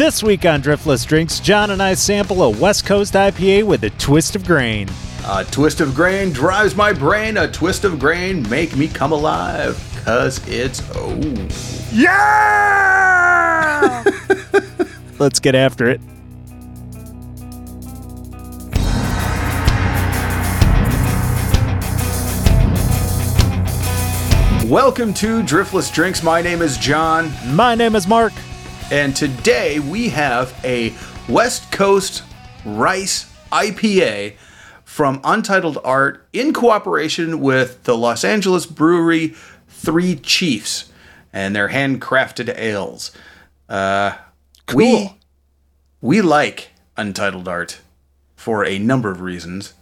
This week on Driftless Drinks, John and I sample a West Coast IPA with a twist of grain. A twist of grain drives my brain. A twist of grain make me come alive. Cause it's oh. Yeah! Let's get after it. Welcome to Driftless Drinks. My name is John, My name is Mark. And today we have a West Coast Rice IPA from Untitled Art in cooperation with the Los Angeles brewery Three Chiefs and their handcrafted ales. Uh, We Cool. we like Untitled Art for a number of reasons.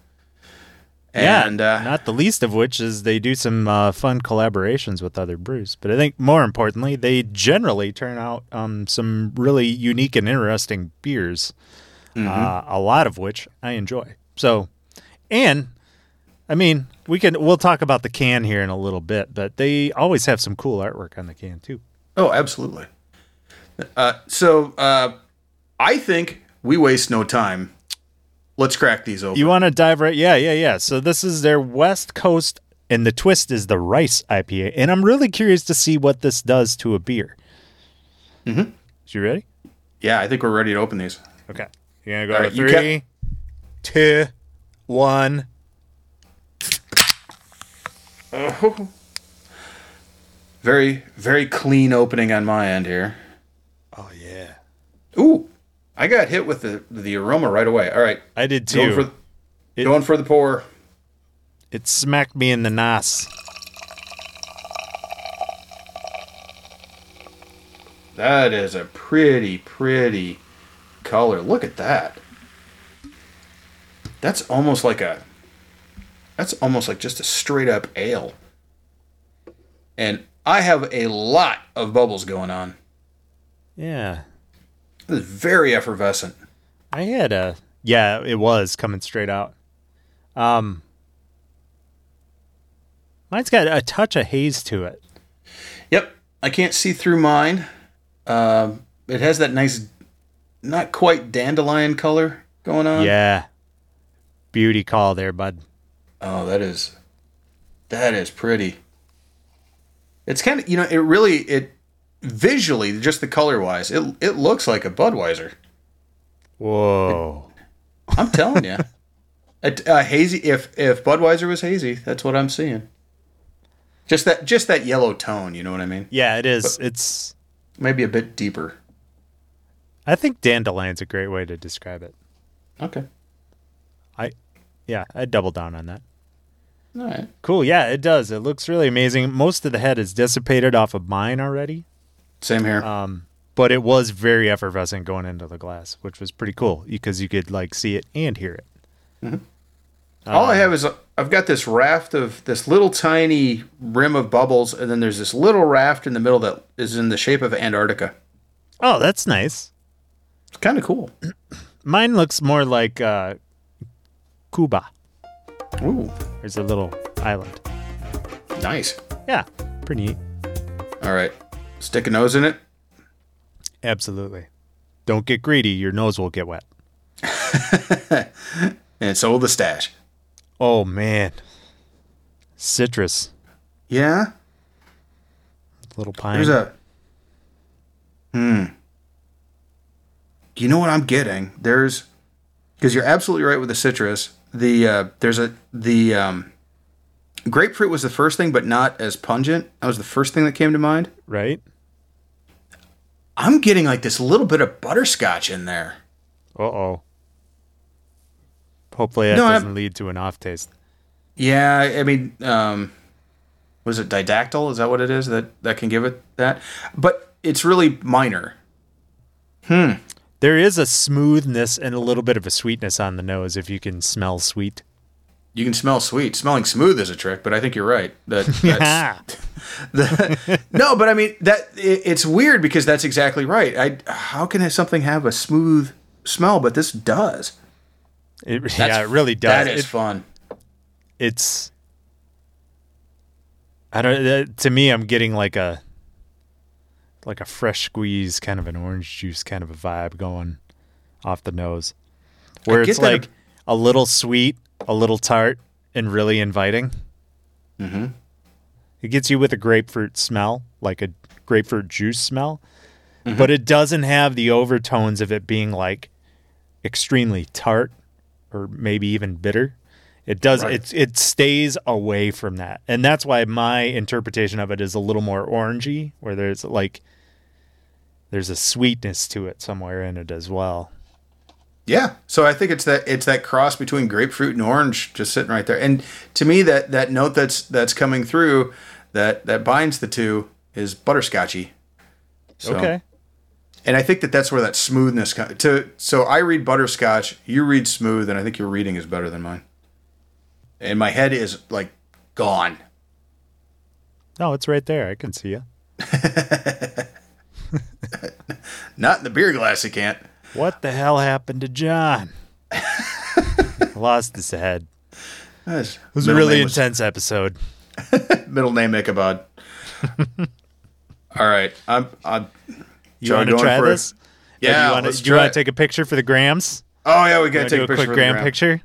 And yeah, uh, not the least of which is they do some uh, fun collaborations with other brews. But I think more importantly, they generally turn out um, some really unique and interesting beers. Uh, a lot of which I enjoy. So, and I mean, we can we'll talk about the can here in a little bit, but they always have some cool artwork on the can too. Oh, absolutely. Uh, so uh, I think we waste no time. Let's crack these open. You want to dive right? Yeah, yeah, yeah. So this is their West Coast, and the twist is the rice IPA, and I'm really curious to see what this does to a beer. Mm-hmm. You ready? yeah, I think we're ready to open these. Okay. You're gonna go All to right, three, two, one. Very, very clean opening on my end here. Oh yeah, I got hit with the the aroma right away. All right, I did going too. for going for the pour. it smacked me in the nas. That is a pretty, pretty color. Look at that. That's almost like a. That's almost like just a straight up ale. And I have a lot of bubbles going on. Yeah, This was very effervescent. I had a. Yeah, it was coming straight out. Um, mine's got a touch of haze to it. Yep, I can't see through mine. Um, it has that nice, not quite dandelion color going on. Yeah, beauty call there, bud. Oh, that is that is pretty. It's kind of you know it really it visually just the color wise it it looks like a Budweiser. Whoa. I'm telling you, a, a hazy if if Budweiser was hazy, that's what I'm seeing. Just that just that yellow tone, you know what I mean? Yeah, it is. It's. Maybe a bit deeper. I think dandelion's a great way to describe it. Okay, I, yeah, I'd double down on that. all right. Cool. Yeah, it does. It looks really amazing. Most of the head is dissipated off of mine already, Same here. um, but it was very effervescent going into the glass, which was pretty cool because you could like see it and hear it. All I have is a, I've got this raft of this little tiny rim of bubbles, and then there's this little raft in the middle that is in the shape of Antarctica. Oh, that's nice. It's kind of cool. Mine looks more like uh, Cuba. Ooh, There's a little island. nice. Yeah, pretty neat. All right, stick a nose in it. Absolutely. Don't get greedy. Your nose will get wet. And so will the stash. Oh man, citrus, Yeah, little pine. there's a. Hmm. You know what I'm getting? There's, because you're absolutely right with the citrus. The uh, there's a the um, grapefruit was the first thing, but not as pungent. That was the first thing that came to mind. right? I'm getting like this little bit of butterscotch in there. Uh oh. Hopefully that No, I'm- doesn't lead to an off taste. Yeah, I mean, um, was it diacetyl? Is that what it is that that can give it that? But it's really minor. Hmm. There is a smoothness and a little bit of a sweetness on the nose if you can smell sweet. You can smell sweet. Smelling smooth is a trick, but I think you're right. That Yeah. the, no, but I mean that it, it's weird because that's exactly right. I how can something have a smooth smell, but this does. It, That's- yeah, it really does. That is It- fun. it's I don't. Uh, to me, I'm getting like a like a fresh squeeze, kind of an orange juice kind of a vibe going off the nose, where it's like ab- a little sweet, a little tart, and really inviting. Mm-hmm. It gets you with a grapefruit smell, like a grapefruit juice smell, Mm-hmm. but it doesn't have the overtones of it being like extremely tart or maybe even bitter. It does Right. it it stays away from that. And that's why my interpretation of it is a little more orangey where there's like there's a sweetness to it somewhere in it as well. Yeah. So I think it's that it's that cross between grapefruit and orange just sitting right there. And to me that that note that's that's coming through that that binds the two is butterscotchy. So, Okay. And I think that that's where that smoothness comes. To so I read butterscotch, you read smooth, and I think your reading is better than mine. And my head is like gone. No, it's right there. I can see you. Not in the beer glass, you can't. What the hell happened to John? Lost his head. It was a really intense episode. middle name Ichabod. All right, I'm. I'm You want to try this? yeah, to do you want to take a picture for the grams? Oh yeah, we gotta take a, a quick for the gram gram. picture.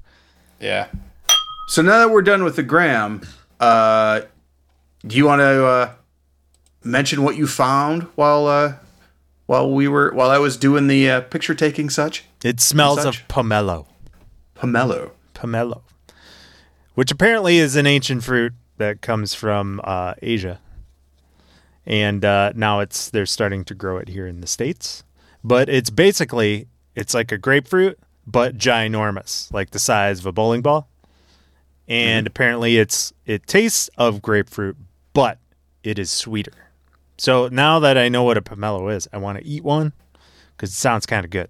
Yeah. So now that we're done with the gram, uh, do you want to uh, mention what you found while uh, while we were while I was doing the uh, picture taking such? It smells such? of pomelo. Pomelo. Pomelo, which apparently is an ancient fruit that comes from uh, Asia, and uh, now it's they're starting to grow it here in the states. But it's basically it's like a grapefruit, but ginormous, like the size of a bowling ball. And apparently, it's it tastes of grapefruit, but it is sweeter. So now that I know what a pomelo is, I want to eat one because it sounds kind of good.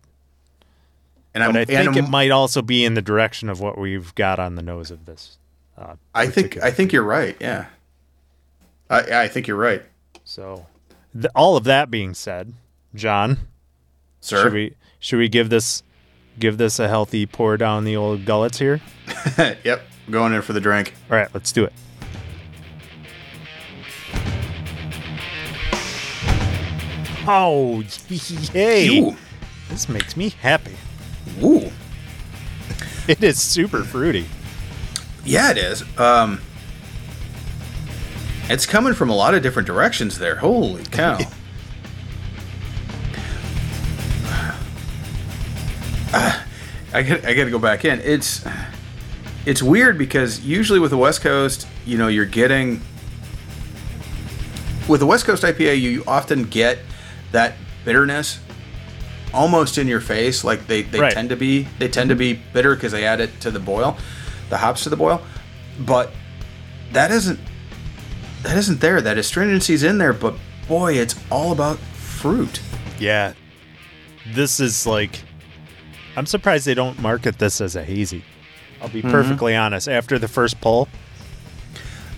And I think it might also be in the direction of what we've got on the nose of this. Uh, I think I think you're right. Yeah. I I think you're right, so. Th- all of that being said, John, sir. should we should we give this give this a healthy pour down the old gullets here? yep. Going in for the drink. All right, let's do it. Oh, yay! This makes me happy. Ooh. It is super fruity. Yeah, it is. Um, it's coming from a lot of different directions there. Holy cow. I got I got to go back in. It's it's weird because usually with the West Coast, you know, you're getting with the West Coast IPA, you often get that bitterness almost in your face. Like they, they Right. tend to be they tend to be mm-hmm. bitter because they add it to the boil, the hops to the boil. But that isn't that isn't there. That astringency's in there, but boy, it's all about fruit. Yeah. This is like I'm surprised they don't market this as a hazy. I'll be mm-hmm. perfectly honest. After the first pull,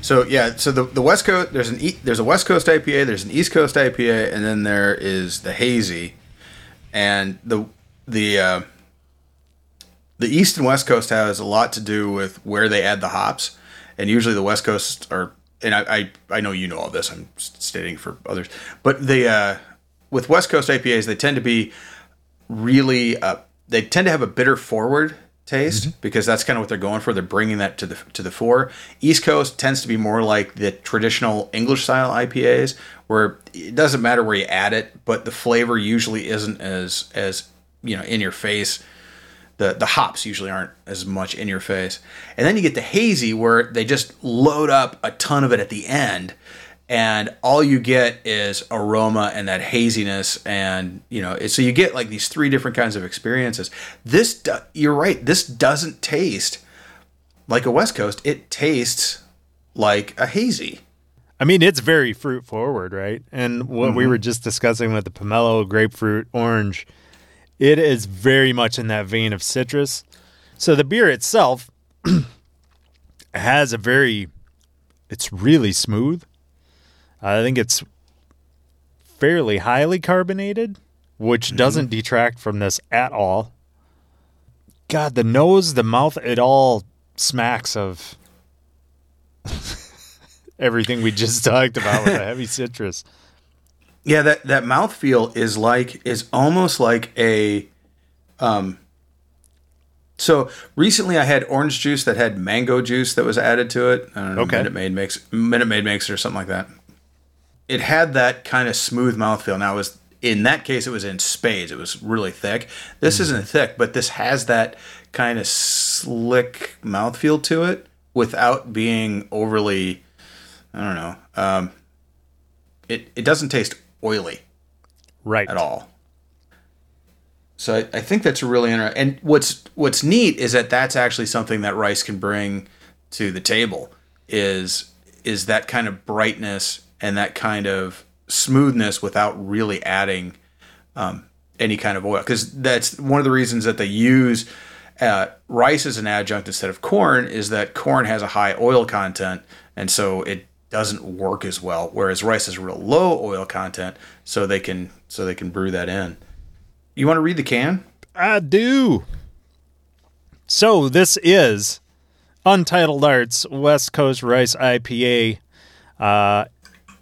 So yeah, so the, the West Coast there's an e, there's a West Coast IPA, there's an East Coast IPA, and then there is the hazy, and the the uh, the East and West Coast has a lot to do with where they add the hops, and usually the West Coast are and I I, I know you know all this. I'm stating for others, but the uh, with West Coast IPAs they tend to be really uh, they tend to have a bitter forward taste mm-hmm. because that's kind of what they're going for. They're bringing that to the to the fore. East Coast tends to be more like the traditional English style IPAs, where it doesn't matter where you add it, but the flavor usually isn't as as you know in your face. The the hops usually aren't as much in your face, and then you get the hazy where they just load up a ton of it at the end, and all you get is aroma and that haziness and you know it- so you get like these three different kinds of experiences this you're right this doesn't taste like a west coast it tastes like a hazy I mean, it's very fruit forward, right? And what we mm-hmm. were just discussing with the pomelo, grapefruit, orange, it is very much in that vein of citrus. So the beer itself has a very, it's really smooth. I think it's fairly highly carbonated, which doesn't detract from this at all. God, the nose, the mouth, it all smacks of everything we just talked about with the heavy citrus. Yeah, that that mouthfeel is like is almost like a um so recently I had orange juice that had mango juice that was added to it. I don't know, Okay. Minute Maid makes Minute Maid makes it or something like that. It had that kind of smooth mouthfeel. Now it was in that case it was in spades. It was really thick. This isn't thick, but this has that kind of slick mouthfeel to it without being overly I don't know. Um, it it doesn't taste oily Right. at all. So I, I think that's really interesting. And what's what's neat is that that's actually something that rice can bring to the table is is that kind of brightness and that kind of smoothness without really adding um, any kind of oil. Because that's one of the reasons that they use uh, rice as an adjunct instead of corn is that corn has a high oil content, and so it doesn't work as well. Whereas rice has real low oil content, so they can so they can brew that in. You want to read the can? I do. So this is Untitled Arts West Coast Rice IPA, uh,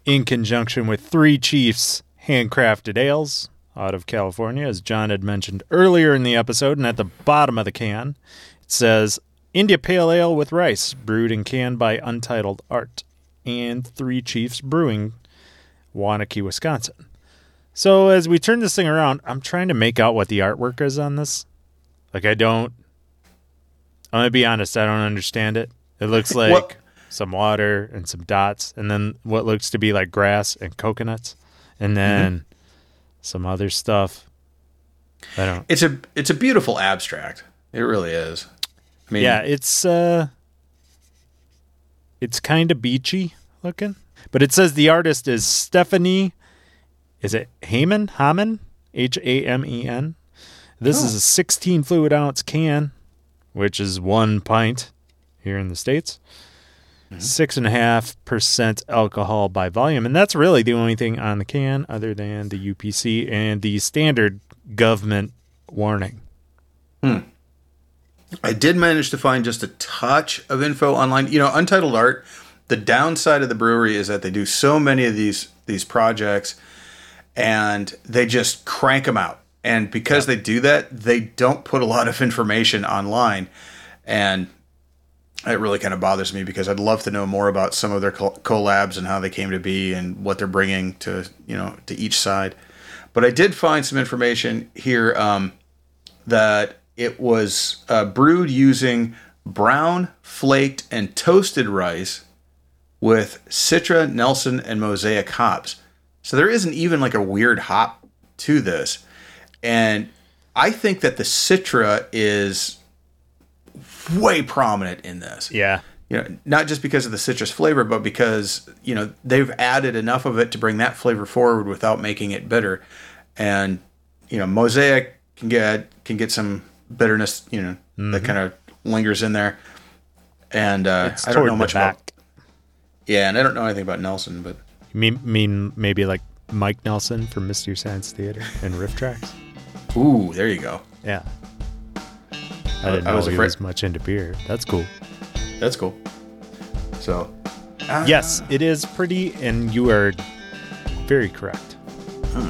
in conjunction with Three Chiefs handcrafted ales out of California, as John had mentioned earlier in the episode. And at the bottom of the can, it says India Pale Ale with rice, brewed and canned by Untitled Art and Three Chiefs Brewing, Waunakee, Wisconsin. So as we turn this thing around, I'm trying to make out what the artwork is on this. Like I don't. I'm gonna be honest. I don't understand it. It looks like What- some water and some dots, and then what looks to be like grass and coconuts, and then some other stuff. I don't. It's a it's a beautiful abstract. It really is. I mean, Yeah, it's uh, it's kind of beachy looking, but it says the artist is Stephanie. Is it Haman? Haman? H A M E N. This is a 16 fluid ounce can, which is one pint here in the states. Six and a half percent alcohol by volume, and that's really the only thing on the can, other than the UPC and the standard government warning. Hmm. I did manage to find just a touch of info online. You know, Untitled Art. The downside of the brewery is that they do so many of these these projects, and they just crank them out. And because they do that, they don't put a lot of information online, and it really kind of bothers me because I'd love to know more about some of their collabs and how they came to be and what they're bringing to you know to each side. But I did find some information here. Um, that it was uh, brewed using brown, flaked, and toasted rice with Citra, Nelson, and Mosaic hops. So there isn't even like a weird hop to this. And I think that the Citra is way prominent in this Yeah, you know, not just because of the citrus flavor, but because you know they've added enough of it to bring that flavor forward without making it bitter. And you know, mosaic can get can get some bitterness, you know, that kind of lingers in there. And uh, it's I don't know much back. about yeah, and I don't know anything about Nelson, but You mean, mean maybe like Mike Nelson from Mystery Science Theater and RiffTrax? ooh, there you go. Yeah. I didn't I know was he afraid- was much into beer. That's cool. That's cool. So ah, Yes, it is pretty, and you are very correct.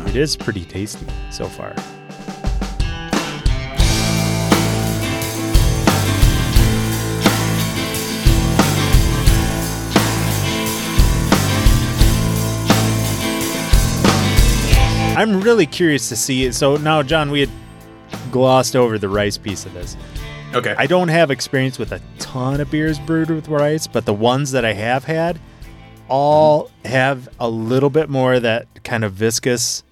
It is pretty tasty so far. I'm really curious to see it. So now, John, we had glossed over the rice piece of this. Okay. I don't have experience with a ton of beers brewed with rice, but the ones that I have had all have a little bit more of that kind of viscous,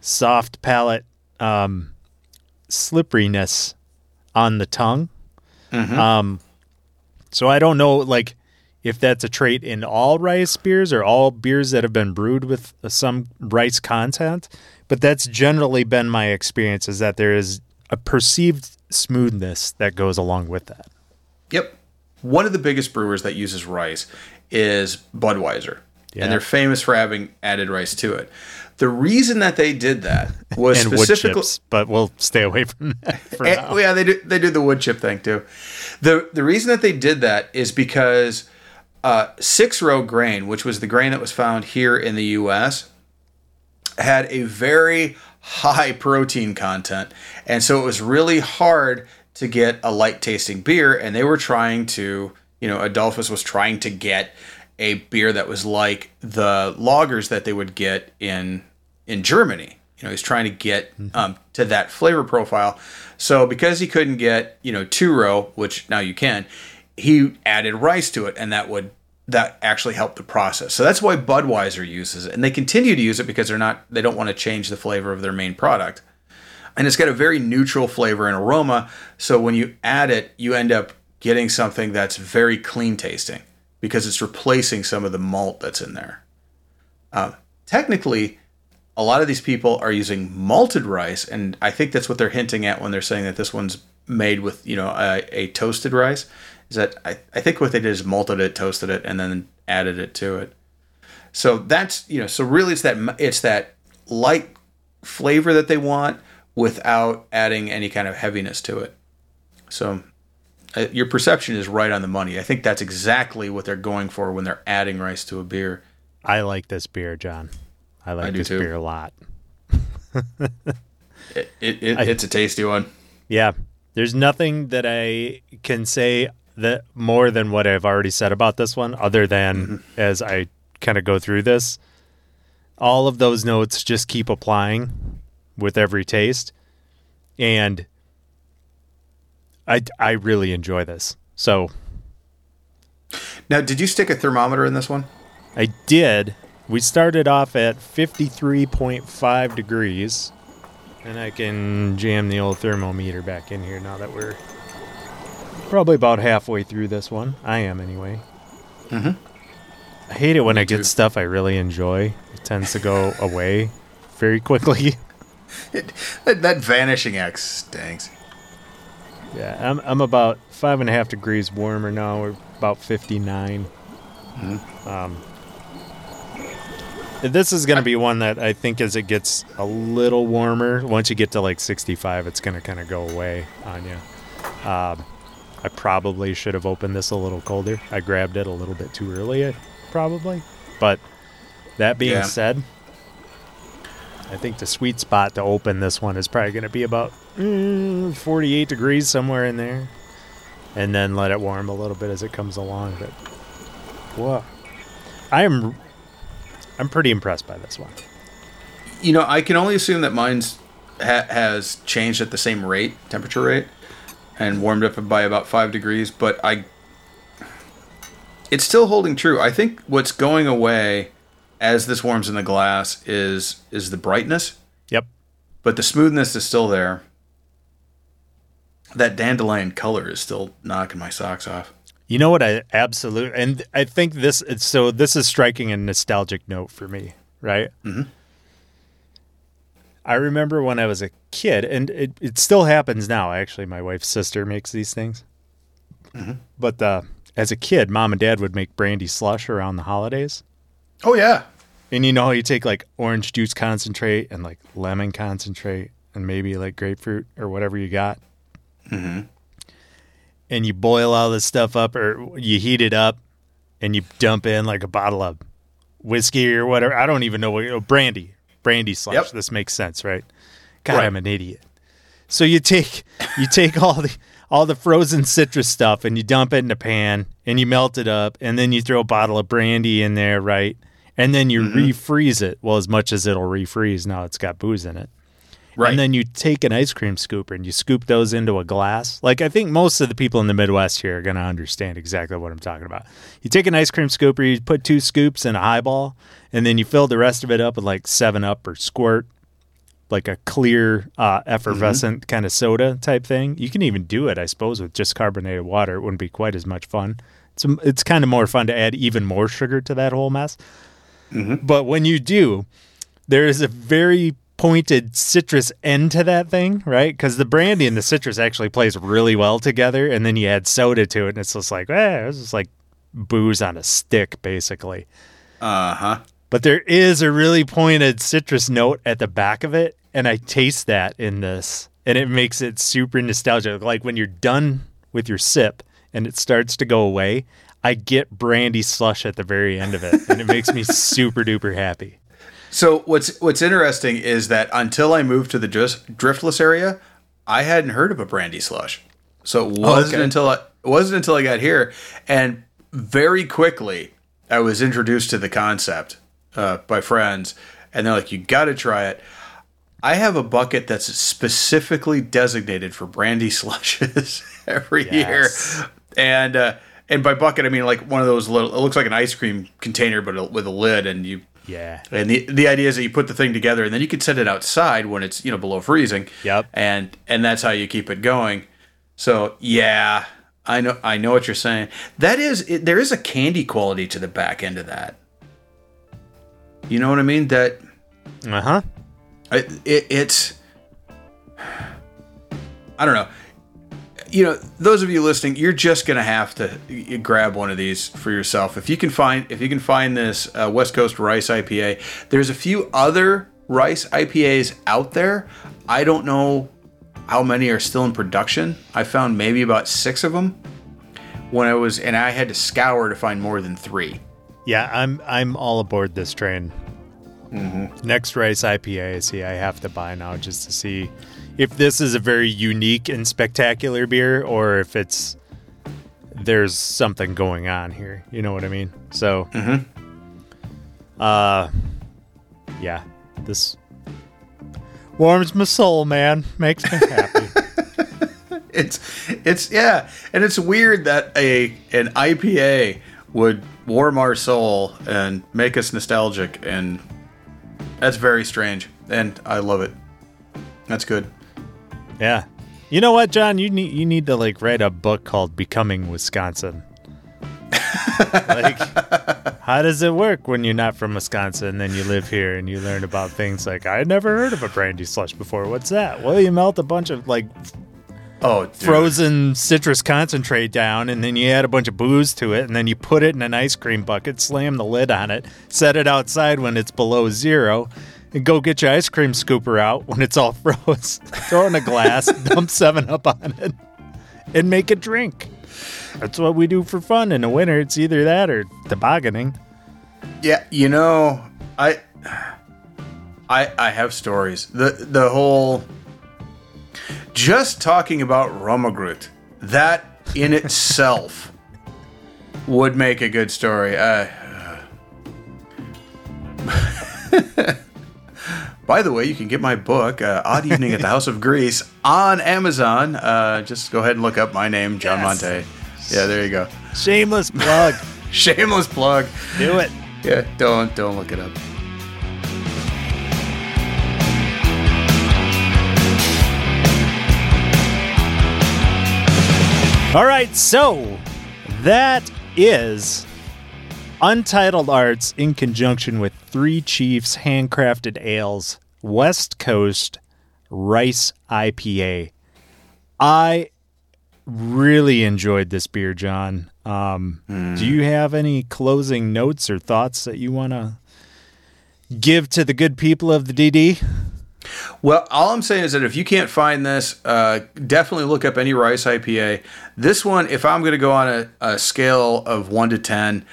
soft palate um, slipperiness on the tongue. Um, so I don't know, like, if that's a trait in all rice beers or all beers that have been brewed with some rice content, but that's generally been my experience is that there is a perceived smoothness that goes along with that. Yep. One of the biggest brewers that uses rice is Budweiser. Yeah. And they're famous for having added rice to it. The reason that they did that was and wood specifically chips, but we'll stay away from that for Eh, now. yeah, they do they do the wood chip thing too. The the reason that they did that is because uh, six row grain, which was the grain that was found here in the US, had a very high protein content. And so it was really hard to get a light tasting beer. And they were trying to, you know, Adolphus was trying to get a beer that was like the lagers that they would get in in Germany. You know, he's trying to get um, to that flavor profile. So because he couldn't get, you know, two row, which now you can, he added rice to it, and that would that actually help the process. So that's why Budweiser uses it, and they continue to use it because they're not they don't want to change the flavor of their main product. And it's got a very neutral flavor and aroma. So when you add it, you end up getting something that's very clean tasting because it's replacing some of the malt that's in there. Uh, technically, a lot of these people are using malted rice, and I think that's what they're hinting at when they're saying that this one's made with you know a, a toasted rice. Is that I, I think what they did is malted it, toasted it, and then added it to it. So that's you know so really it's that it's that light flavor that they want without adding any kind of heaviness to it. So uh, your perception is right on the money. I think that's exactly what they're going for when they're adding rice to a beer. I like this beer, John. I like I this too. beer a lot. It, it, it I- it's a tasty one. Yeah. There's nothing that I can say that more than what I've already said about this one, other than mm-hmm. as I kind of go through this. All of those notes just keep applying with every taste. And I, I really enjoy this. So Now, did you stick a thermometer in this one? I did. We started off at 53.5 degrees. And I can jam the old thermometer back in here now that we're probably about halfway through this one. I am anyway. Mhm. I hate it when I too. get stuff I really enjoy. It tends to go away very quickly. It, that, vanishing X stinks. yeah, I'm, I'm about five and a half degrees warmer now. We're about 59. Um, this is going to be one that I think as it gets a little warmer, once you get to like 65, it's going to kind of go away on you. Um, I probably should have opened this a little colder. I grabbed it a little bit too early, uh, probably. But that being Yeah. said, I think the sweet spot to open this one is probably going to be about mm, 48 degrees, somewhere in there. And then let it warm a little bit as it comes along. But, whoa. I am I'm pretty impressed by this one. You know, I can only assume that mine's ha- has changed at the same rate, temperature rate, and warmed up by about five degrees. But I, it's still holding true. I think what's going away as this warms in the glass is is the brightness, Yep. but the smoothness is still there. That dandelion color is still knocking my socks off. You know what I absolutely and I think this so this is striking a nostalgic note for me, right? Mhm. I remember when I was a kid, and it, it still happens now. Actually, my wife's sister makes these things. But uh, as a kid, mom and dad would make brandy slush around the holidays. Oh yeah, And you know how you take like orange juice concentrate and like lemon concentrate and maybe like grapefruit or whatever you got. Mhm. And you boil all this stuff up or you heat it up and you dump in like a bottle of whiskey or whatever. I don't even know what, oh, brandy, brandy slush. Yep. This makes sense, right? God, Right. I'm an idiot. So you take you take all the all the frozen citrus stuff and you dump it in a pan and you melt it up and then you throw a bottle of brandy in there, right? And then you mm-hmm. refreeze it. Well, as much as it'll refreeze, now it's got booze in it. Right. And then you take an ice cream scooper and you scoop those into a glass. Like I think most of the people in the Midwest here are going to understand exactly what I'm talking about. You take an ice cream scooper, you put two scoops in a highball, and then you fill the rest of it up with like Seven Up or Squirt, like a clear, uh, effervescent mm-hmm. kind of soda type thing. You can even do it, I suppose, with just carbonated water. It wouldn't be quite as much fun. It's um, it's kind of more fun to add even more sugar to that whole mess. Mm-hmm. But when you do, there is a very pointed citrus end to that thing, right? Because the brandy and the citrus actually plays really well together, and then you add soda to it, and it's just like, eh, it's just like booze on a stick, basically. uh huh. But there is a really pointed citrus note at the back of it, and I taste that in this, and it makes it super nostalgic. Like when you're done with your sip and it starts to go away, I get brandy slush at the very end of it, and it makes me super duper happy. So what's what's interesting is that until I moved to the drift, driftless area, I hadn't heard of a brandy slush. So it wasn't okay. until I, it wasn't until I got here, and very quickly I was introduced to the concept uh, by friends, and they're like, "You got to try it." I have a bucket that's specifically designated for brandy slushes every Yes. year, and uh, and by bucket I mean like one of those little. It looks like an ice cream container, but with a lid, and you Yeah. and the the idea is that you put the thing together, and then you can set it outside when it's you know below freezing. Yep. And and that's how you keep it going. So yeah, I know I know what you're saying. That is, it, there is a candy quality to the back end of that. You know what I mean? That Uh huh. it, it, it's I don't know. You know, those of you listening, you're just gonna have to grab one of these for yourself. If you can find, if you can find this uh, West Coast Rice IPA, there's a few other rice IPAs out there. I don't know how many are still in production. I found maybe about six of them when I was, and I had to scour to find more than three. Yeah, I'm I'm all aboard this train. Mm-hmm. Next race IPA see I have to buy now just to see if this is a very unique and spectacular beer or if it's there's something going on here. You know what I mean? So, Mm-hmm. uh, yeah, this warms my soul, man. Makes me happy. it's it's yeah and it's weird that a an ipa would warm our soul and make us nostalgic and that's very strange and i love it that's good yeah. You know what, John? You need you need to like write a book called Becoming Wisconsin. like how does it work when you're not from Wisconsin and then you live here and you learn about things like I had never heard of a brandy slush before. What's that? Well, you melt a bunch of like oh dude. frozen citrus concentrate down and then you add a bunch of booze to it and then you put it in an ice cream bucket, slam the lid on it, set it outside when it's below zero, and go get your ice cream scooper out when it's all froze. Throw in a glass, dump seven up on it, and make a drink. That's what we do for fun in the winter. It's either that or tobogganing. yeah you know i i i have stories the the whole just talking about romagrut that in itself would make a good story uh, By the way, you can get my book, uh, Odd Evening at the House of Greece, on Amazon. Uh, just go ahead and look up my name, John Yes. Monte. Yeah, there you go. Shameless plug. Shameless plug. do it. Yeah, don't don't look it up. All right, so that is Untitled Arts in conjunction with Three Chiefs Handcrafted Ales West Coast Rice IPA. I really enjoyed this beer, John. Um, Do you have any closing notes or thoughts that you want to give to the good people of the DD? Well, all I'm saying is that if you can't find this, uh, definitely look up any rice IPA. This one, if I'm going to go on a, a scale of one to ten,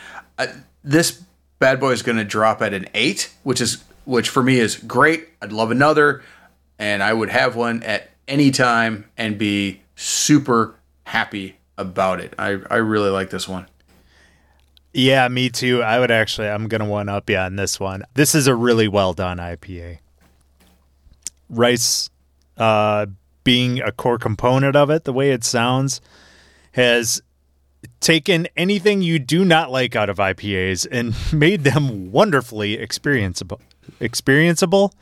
this bad boy is going to drop at an eight, which is which for me is great. I'd love another, and I would have one at any time and be super happy about it. I I really like this one. Yeah, me too. I would actually, I'm going to one up you on this one. This is a really well done IPA. Rice uh, being a core component of it, the way it sounds, has taken anything you do not like out of IPAs and made them wonderfully experienceable. Experienceable?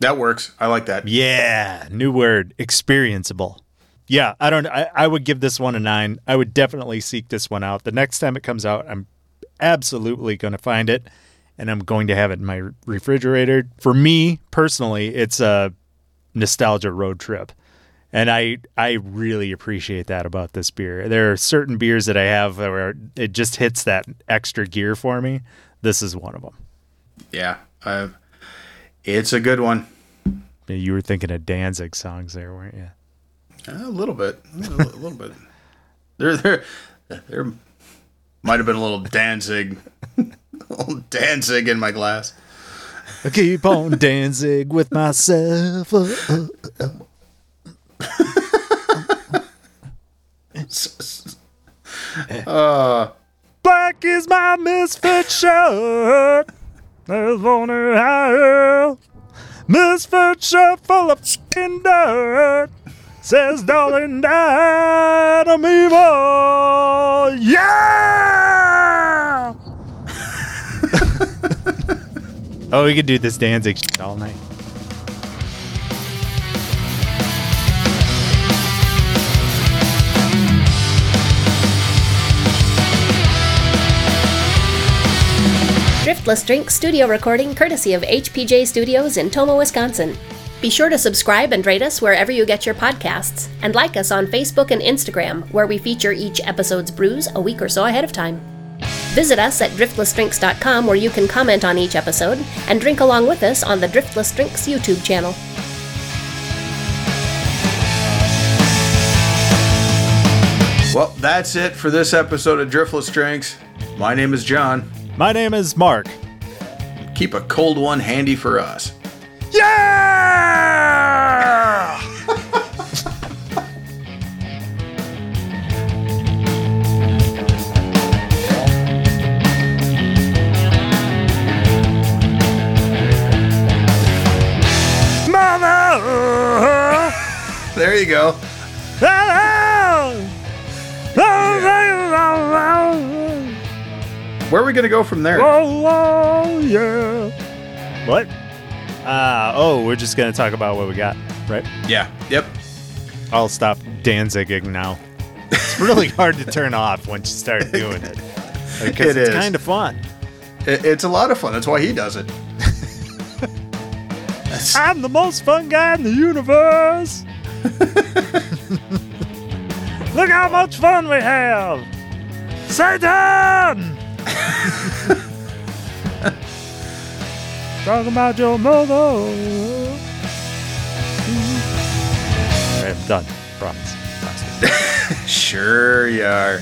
That works. I like that. Yeah, new word, experienceable. Yeah, I don't. I, I would give this one a nine. I would definitely seek this one out. The next time it comes out, I'm absolutely going to find it, and I'm going to have it in my refrigerator. For me personally, it's a nostalgia road trip, and I I really appreciate that about this beer. There are certain beers that I have where it just hits that extra gear for me. This is one of them. Yeah, uh, it's a good one. You were thinking of Danzig songs there, weren't you? A little bit, a little, a little bit. There, there, there might have been a little Danzig, a little Danzig in my glass. I keep on dancing with myself. Uh, uh, uh. Uh, Black is my misfit shirt. There's only higher. Misfit shirt full of fucking dirt. Says, darling, that I'm evil. Yeah! oh, we could do this shit all night. Driftless Drink studio recording courtesy of HPJ Studios in Tomah, Wisconsin. Be sure to subscribe and rate us wherever you get your podcasts, and like us on Facebook and Instagram, where we feature each episode's brews a week or so ahead of time. Visit us at driftlessdrinks.com where you can comment on each episode and drink along with us on the Driftless Drinks YouTube channel. well, that's it for this episode of Driftless Drinks. My name is John. My name is Mark. Keep a cold one handy for us. Yeah! Mother! There you go. Where are we going to go from there? Oh, oh, yeah. What? Uh, oh, we're just going to talk about what we got, right? Yeah. Yep. I'll stop danziging now. It's really hard to turn off once you start doing it. Because It it's kind of fun. It- it's a lot of fun. That's why he does it. I'm the most fun guy in the universe. Look how much fun we have. Satan! Talking about your mother. All right, I'm done. Promise. Promise. Sure you are.